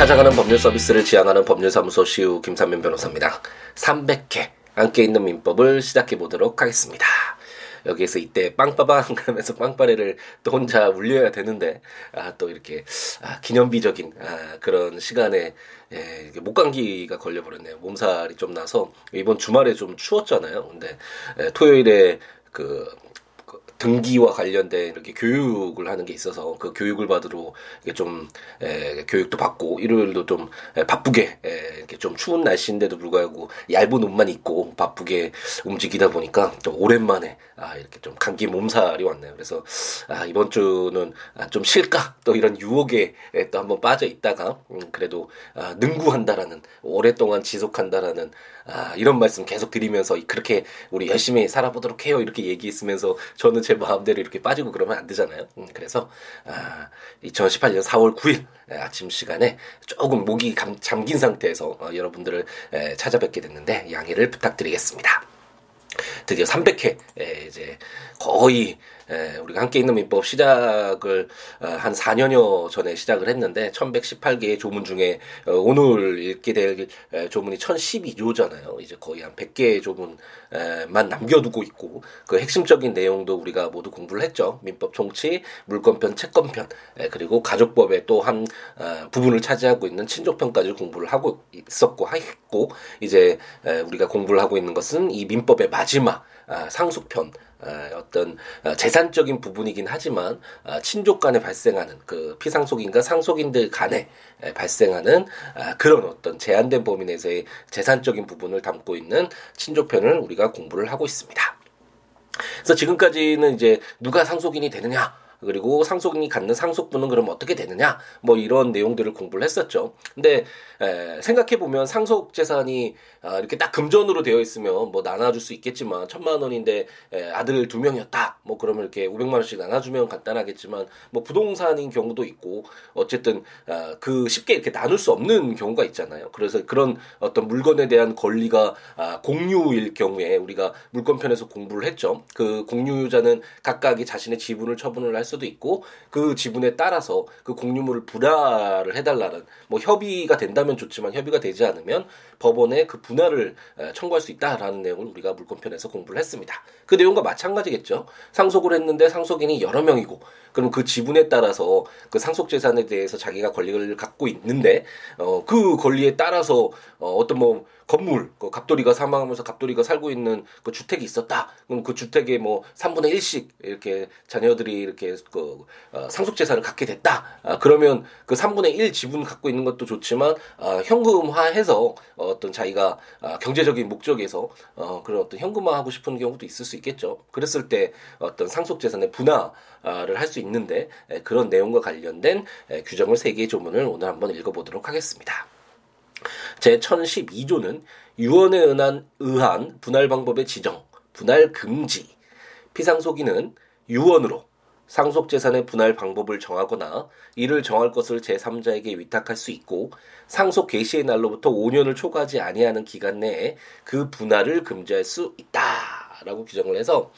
찾아가는 법률 서비스를 지향하는 법률사무소 시우 김삼면 변호사입니다. 300회 함께 있는 민법을 시작해 보도록 하겠습니다. 여기에서 이때 빵빠방 하면서 빵빠레를 또 혼자 울려야 되는데 아, 또 이렇게 아, 기념비적인 아, 그런 시간에 예, 목감기가 걸려버렸네요. 몸살이 좀 나서 이번 주말에 좀 추웠잖아요. 근데 예, 토요일에 그 등기와 관련된 이렇게 교육을 하는 게 있어서 그 교육을 받으러 이게 좀 에, 교육도 받고 일요일도 좀 에, 바쁘게 에, 이렇게 좀 추운 날씨인데도 불구하고 얇은 옷만 입고 바쁘게 움직이다 보니까 또 오랜만에 아 이렇게 좀 감기 몸살이 왔네요. 그래서 아 이번 주는 아, 좀 쉴까 또 이런 유혹에 또 한번 빠져 있다가 음, 그래도 아, 능구한다라는 오랫동안 지속한다라는 아, 이런 말씀 계속 드리면서 그렇게 우리 열심히 살아보도록 해요. 이렇게 얘기했으면서 저는 제 마음대로 이렇게 빠지고 그러면 안 되잖아요. 음, 그래서 아, 2018년 4월 9일 아침 시간에 조금 목이 감, 잠긴 상태에서 어, 여러분들을 에, 찾아뵙게 됐는데 양해를 부탁드리겠습니다. 드디어 300회 에, 이제 거의 예, 우리가 함께 있는 민법 시작을 어, 한 4년여 전에 시작을 했는데 1118개의 조문 중에 어, 오늘 읽게 될 조문이 1012조잖아요. 이제 거의 한 100개의 조문만 남겨두고 있고 그 핵심적인 내용도 우리가 모두 공부를 했죠. 민법 총치, 물권편, 채권편 그리고 가족법의 또한 어, 부분을 차지하고 있는 친족편까지 공부를 하고 있었고 했고 이제 우리가 공부를 하고 있는 것은 이 민법의 마지막 아, 상속편 어떤 어, 재산적인 부분이긴 하지만 어, 친족 간에 발생하는 그 피상속인과 상속인들 간에 발생하는 아, 그런 어떤 제한된 범위 내에서의 재산적인 부분을 담고 있는 친족편을 우리가 공부를 하고 있습니다. 그래서 지금까지는 이제 누가 상속인이 되느냐 그리고 상속인이 갖는 상속분은 그럼 어떻게 되느냐 뭐 이런 내용들을 공부를 했었죠. 근데 에, 생각해 보면 상속 재산이 아, 이렇게 딱 금전으로 되어 있으면 뭐 나눠줄 수 있겠지만 천만 원인데 에, 아들 두 명이었다 뭐 그러면 이렇게 오백만 원씩 나눠주면 간단하겠지만 뭐 부동산인 경우도 있고 어쨌든 아, 그 쉽게 이렇게 나눌 수 없는 경우가 있잖아요. 그래서 그런 어떤 물건에 대한 권리가 아, 공유일 경우에 우리가 물건편에서 공부를 했죠. 그 공유자는 각각이 자신의 지분을 처분을 할 수도 있고 그 지분에 따라서 그 공유물을 분할을 해달라는 뭐 협의가 된다면 좋지만 협의가 되지 않으면 법원에 그 분할을 청구할 수 있다라는 내용을 우리가 물권편에서 공부를 했습니다. 그 내용과 마찬가지겠죠. 상속을 했는데 상속인이 여러 명이고 그럼 그 지분에 따라서 그 상속 재산에 대해서 자기가 권리를 갖고 있는데 어 그 권리에 따라서 어 어떤 뭐 건물, 그 갑돌이가 사망하면서 갑돌이가 살고 있는 그 주택이 있었다. 그럼 그 주택에 뭐 3분의 1씩 이렇게 자녀들이 이렇게 그 어, 상속 재산을 갖게 됐다. 아, 그러면 그 3분의 1 지분 갖고 있는 것도 좋지만 아, 현금화해서 어떤 자기가 아, 경제적인 목적에서 어, 그런 어떤 현금화하고 싶은 경우도 있을 수 있겠죠. 그랬을 때 어떤 상속 재산의 분할을 할 수 있는데 에, 그런 내용과 관련된 에, 규정을 세 개의 조문을 오늘 한번 읽어보도록 하겠습니다. 제1012조는 유언에 의한, 의한 분할 방법의 지정, 분할 금지, 피상속인은 유언으로 상속 재산의 분할 방법을 정하거나 이를 정할 것을 제3자에게 위탁할 수 있고 상속 개시의 날로부터 5년을 초과하지 아니하는 기간 내에 그 분할을 금지할 수 있다라고 규정을 해서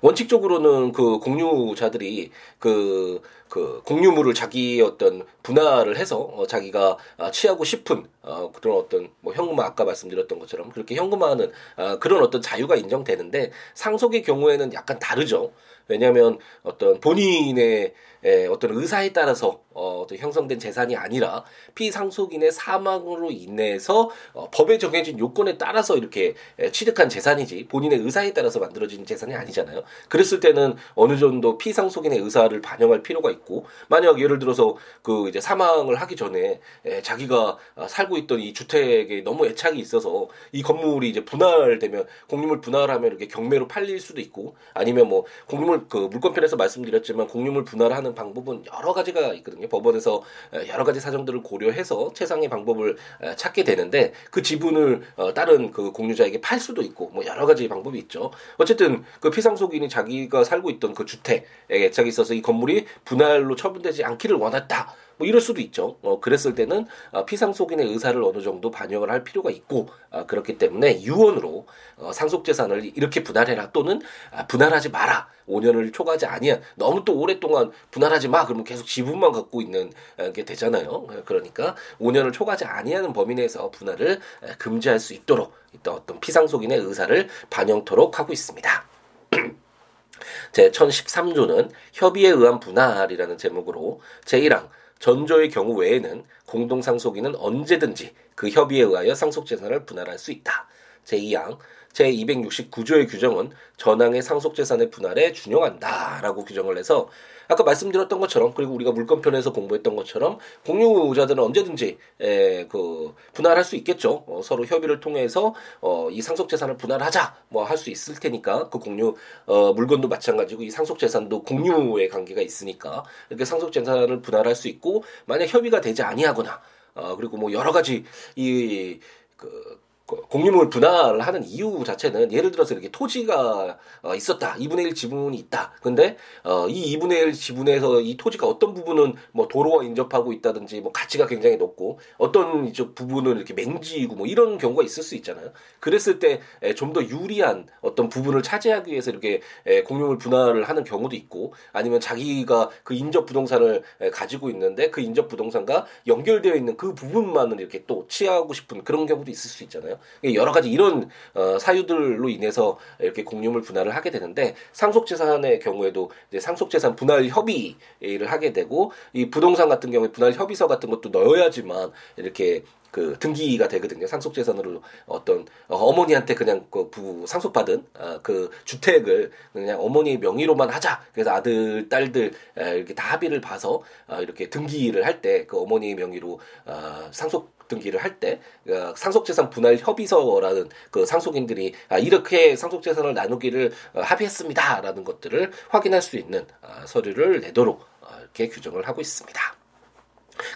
원칙적으로는 그 공유자들이 그, 그 공유물을 자기의 어떤 분할을 해서 어, 자기가 아, 취하고 싶은 어, 그런 어떤 뭐 현금화 아까 말씀드렸던 것처럼 그렇게 현금화하는 아, 그런 어떤 자유가 인정되는데 상속의 경우에는 약간 다르죠. 왜냐하면 어떤 본인의 에, 어떤 의사에 따라서 어, 어떤 형성된 재산이 아니라 피상속인의 사망으로 인해서 어, 법에 정해진 요건에 따라서 이렇게 에, 취득한 재산이지 본인의 의사에 따라서 만들어진 재산이 아니잖아요. 그랬을 때는 어느 정도 피상속인의 의사를 반영할 필요가 있고 만약 예를 들어서 그 이제 사망을 하기 전에 에, 자기가 어, 살고 있던 이 주택에 너무 애착이 있어서 이 건물이 이제 분할되면 공유물 분할하면 이렇게 경매로 팔릴 수도 있고 아니면 뭐 공유물 그 물권편에서 말씀드렸지만 공유물 분할하는 하는 방법은 여러 가지가 있거든요. 법원에서 여러 가지 사정들을 고려해서 최상의 방법을 찾게 되는데 그 지분을 어, 다른 그 공유자에게 팔 수도 있고 뭐 여러 가지 방법이 있죠. 어쨌든 그 피상속인이 자기가 살고 있던 그 주택에 애착이 있어서 이 건물이 분할로 처분되지 않기를 원했다. 뭐 이럴 수도 있죠. 어, 그랬을 때는 어, 피상속인의 의사를 어느 정도 반영을 할 필요가 있고 어, 그렇기 때문에 유언으로 어, 상속재산을 이렇게 분할해라 또는 아, 분할하지 마라. 5년을 초과하지 아니야. 너무 또 오랫동안 분할하지 마. 그러면 계속 지분만 갖고 있는 게 되잖아요. 그러니까 5년을 초과하지 아니하는 범위 내에서 분할을 금지할 수 있도록 어떤 피상속인의 의사를 반영토록 하고 있습니다. 제 1013조는 협의에 의한 분할이라는 제목으로 제1항 전조의 경우 외에는 공동상속인은 언제든지 그 협의에 의하여 상속재산을 분할할 수 있다. 제2항 제269조의 규정은 전항의 상속재산의 분할에 준용한다라고 규정을 해서 아까 말씀드렸던 것처럼 그리고 우리가 물권편에서 공부했던 것처럼 공유자들은 언제든지 에, 그 분할할 수 있겠죠. 어, 서로 협의를 통해서 어, 이 상속재산을 분할하자 뭐 할 수 있을 테니까 그 공유 어, 물건도 마찬가지고 이 상속재산도 공유의 관계가 있으니까 이렇게 상속재산을 분할할 수 있고 만약 협의가 되지 아니하거나 어, 그리고 뭐 여러 가지 이그 공유물 분할을 하는 이유 자체는 예를 들어서 이렇게 토지가 어, 있었다. 2분의 1 지분이 있다. 근데 어, 이 2분의 1 지분에서 이 토지가 어떤 부분은 뭐 도로와 인접하고 있다든지 뭐 가치가 굉장히 높고 어떤 이쪽 부분은 이렇게 맹지이고 뭐 이런 경우가 있을 수 있잖아요. 그랬을 때 좀 더 유리한 어떤 부분을 차지하기 위해서 이렇게 공유물 분할을 하는 경우도 있고 아니면 자기가 그 인접 부동산을 가지고 있는데 그 인접 부동산과 연결되어 있는 그 부분만을 이렇게 또 취하고 싶은 그런 경우도 있을 수 있잖아요. 여러 가지 이런 어, 사유들로 인해서 이렇게 공유물 분할을 하게 되는데 상속재산의 경우에도 이제 상속재산 분할 협의를 하게 되고 이 부동산 같은 경우에 분할 협의서 같은 것도 넣어야지만 이렇게 그 등기가 되거든요. 상속 재산으로 어떤 어머니한테 그냥 그 부 상속받은 어, 그 주택을 그냥 어머니 명의로만 하자. 그래서 아들 딸들 이렇게 다 합의를 봐서 어, 이렇게 등기를 할 때 그 어머니 명의로 어, 상속 등기를 할때 그 상속재산 분할 협의서라는 그 상속인들이 아, 이렇게 상속재산을 나누기를 어, 합의했습니다라는 것들을 확인할 수 있는 아, 서류를 내도록 어, 이렇게 규정을 하고 있습니다.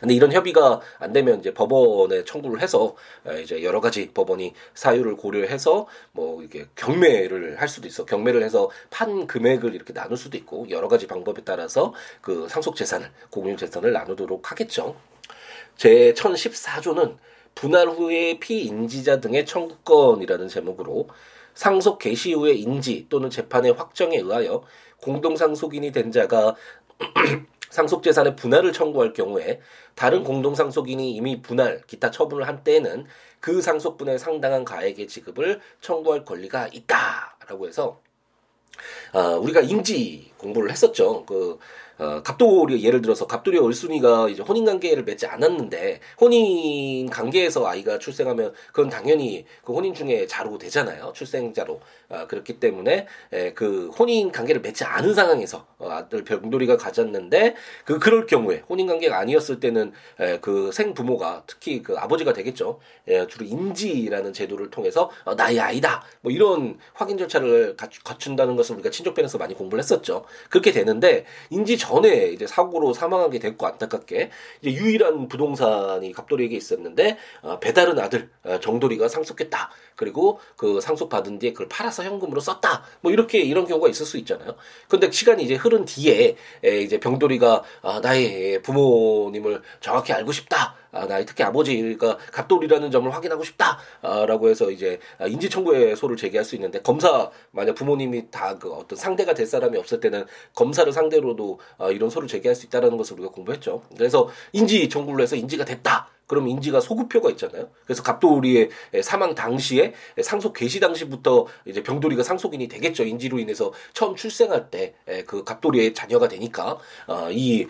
근데 이런 협의가 안 되면 이제 법원에 청구를 해서 어, 이제 여러 가지 법원이 사유를 고려해서 뭐 이게 경매를 할 수도 있어. 경매를 해서 판 금액을 이렇게 나눌 수도 있고 여러 가지 방법에 따라서 그 상속 재산을 공유 재산을 나누도록 하겠죠. 제 1014조는 분할 후에 피인지자 등의 청구권이라는 제목으로 상속 개시 후의 인지 또는 재판의 확정에 의하여 공동상속인이 된 자가 상속 재산의 분할을 청구할 경우에 다른 공동 상속인이 이미 분할, 기타 처분을 한 때에는 그 상속분에 상당한 가액의 지급을 청구할 권리가 있다라고 해서 어, 우리가 인지 공부를 했었죠. 그 어, 갑돌이 예를 들어서 갑돌이 얼순이가 이제 혼인 관계를 맺지 않았는데 혼인 관계에서 아이가 출생하면 그건 당연히 그 혼인 중에 자로 되잖아요. 출생자로. 아, 그렇기 때문에 에, 그 혼인 관계를 맺지 않은 상황에서 어, 아들 병돌이가 가졌는데 그 그럴 경우에 혼인 관계가 아니었을 때는 에, 그 생부모가 특히 그 아버지가 되겠죠. 에, 주로 인지라는 제도를 통해서 어, 나의 아이다. 뭐 이런 확인 절차를 갖춘다는 것을 우리가 친족편에서 많이 공부를 했었죠. 그렇게 되는데 인지 전에 이제 사고로 사망하게 됐고 안타깝게 이제 유일한 부동산이 갑돌이에게 있었는데 어, 배다른 아들 어, 정돌이가 상속했다. 그리고 그 상속 받은 뒤에 그걸 팔아서 현금으로 썼다. 뭐 이렇게 이런 경우가 있을 수 있잖아요. 근데 시간이 이제 흐른 뒤에 에, 이제 병돌이가 아, 나의 부모님을 정확히 알고 싶다. 아, 나의 특히 아버지가 갑돌이라는 점을 확인하고 싶다라고 해서 이제 인지 청구의 소를 제기할 수 있는데 검사 만약 부모님이 다 그 어떤 상대가 될 사람이 없을 때는 검사를 상대로도 아, 이런 소를 제기할 수 있다라는 것을 우리가 공부했죠. 그래서 인지 청구를 해서 인지가 됐다. 그럼 인지가 소급표가 있잖아요. 그래서 갑돌이의 사망 당시에 상속 개시 당시부터 이제 병돌이가 상속인이 되겠죠. 인지로 인해서 처음 출생할 때 그 갑돌이의 자녀가 되니까 어, 이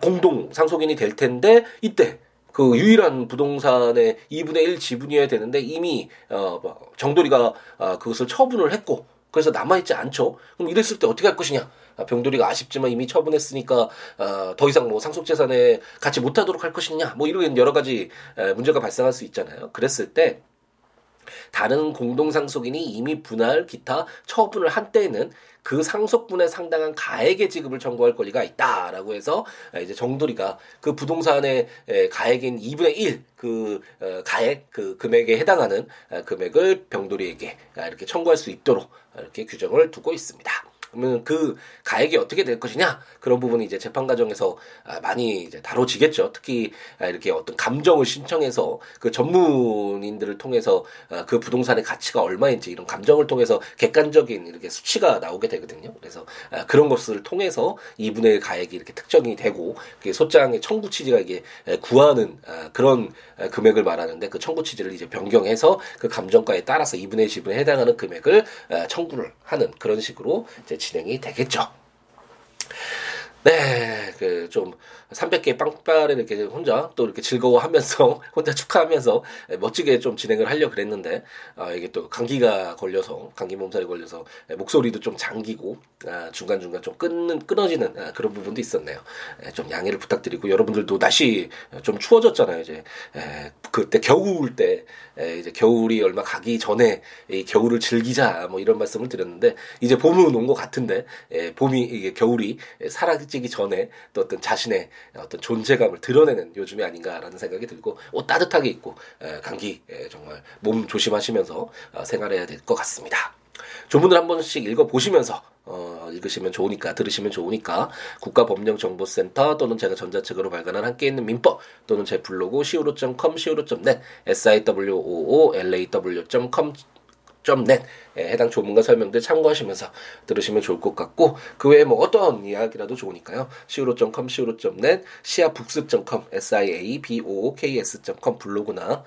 공동 상속인이 될 텐데 이때 그 유일한 부동산의 2분의 1 지분이어야 되는데 이미 어뭐 정돌이가 어, 그것을 처분을 했고 그래서 남아있지 않죠. 그럼 이랬을 때 어떻게 할 것이냐? 아, 병돌이가 아쉽지만 이미 처분했으니까 어, 더 이상 뭐 상속재산에 갖지 못하도록 할 것이냐? 뭐 이런 여러 가지 에, 문제가 발생할 수 있잖아요. 그랬을 때 다른 공동상속인이 이미 분할 기타 처분을 한 때에는 그 상속분에 상당한 가액의 지급을 청구할 권리가 있다라고 해서 이제 정돌이가 그 부동산의 가액인 2분의 1그 어, 가액 그 금액에 해당하는 금액을 병돌이에게 이렇게 청구할 수 있도록 이렇게 규정을 두고 있습니다. 그러면 그 가액이 어떻게 될 것이냐 그런 부분이 이제 재판 과정에서 아, 많이 이제 다뤄지겠죠. 특히 아, 이렇게 어떤 감정을 신청해서 그 전문인들을 통해서 아, 그 부동산의 가치가 얼마인지 이런 감정을 통해서 객관적인 이렇게 수치가 나오게 되거든요. 그래서 그런 것을 통해서 이분의 가액이 이렇게 특정이 되고 소장의 청구 취지가 이게 구하는 그런 금액을 말하는데 그 청구 취지를 이제 변경해서 그 감정가에 따라서 이분의 지분에 해당하는 금액을 청구를 하는 그런 식으로 이제 진행이 되겠죠. 네, 그 좀 300개 빵빠레 이렇게 혼자 또 이렇게 즐거워하면서 혼자 축하하면서 멋지게 좀 진행을 하려 그랬는데 아 이게 또 감기가 걸려서 감기 몸살이 걸려서 목소리도 좀 잠기고 아, 중간 중간 좀 끊는 끊어지는 아, 그런 부분도 있었네요. 에, 좀 양해를 부탁드리고 여러분들도 날씨 좀 추워졌잖아요. 이제 에, 그때 겨울 때 에, 이제 겨울이 얼마 가기 전에 이 겨울을 즐기자 뭐 이런 말씀을 드렸는데 이제 봄은 온 것 같은데 에, 봄이 이게 겨울이 사라 지기 전에 또 어떤 자신의 어떤 존재감을 드러내는 요즘이 아닌가라는 생각이 들고 옷 따뜻하게 입고 에, 감기 에, 정말 몸 조심하시면서 어, 생활해야 될 것 같습니다. 조문을 한 번씩 읽어 보시면서 어, 읽으시면 좋으니까 들으시면 좋으니까 국가법령정보센터 또는 제가 전자책으로 발간한 함께 있는 민법 또는 제 블로그 siwo.com siwo.net siwoolaw.com .net 에 해당 조문과 설명들 참고하시면서 들으시면 좋을 것 같고 그 외에 뭐 어떤 이야기라도 좋으니까요. siwo.com, siwo.net, siabooks.com, siabooks.com 블로그나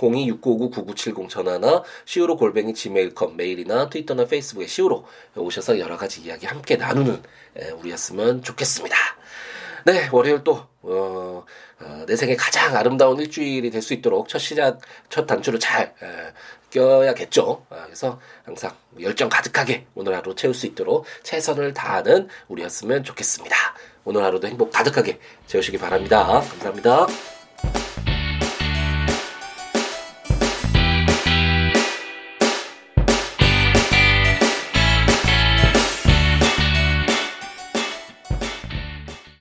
026959-9970 전화나 시우로 골뱅이 지메일컴 메일이나 트위터나 페이스북에 시우로 오셔서 여러 가지 이야기 함께 나누는 우리였으면 좋겠습니다. 네, 월요일 또, 어, 어, 내 생에 가장 아름다운 일주일이 될 수 있도록 첫 시작, 첫 단추를 잘, 에, 껴야겠죠. 아, 그래서 항상 열정 가득하게 오늘 하루 채울 수 있도록 최선을 다하는 우리였으면 좋겠습니다. 오늘 하루도 행복 가득하게 채우시기 바랍니다. 감사합니다.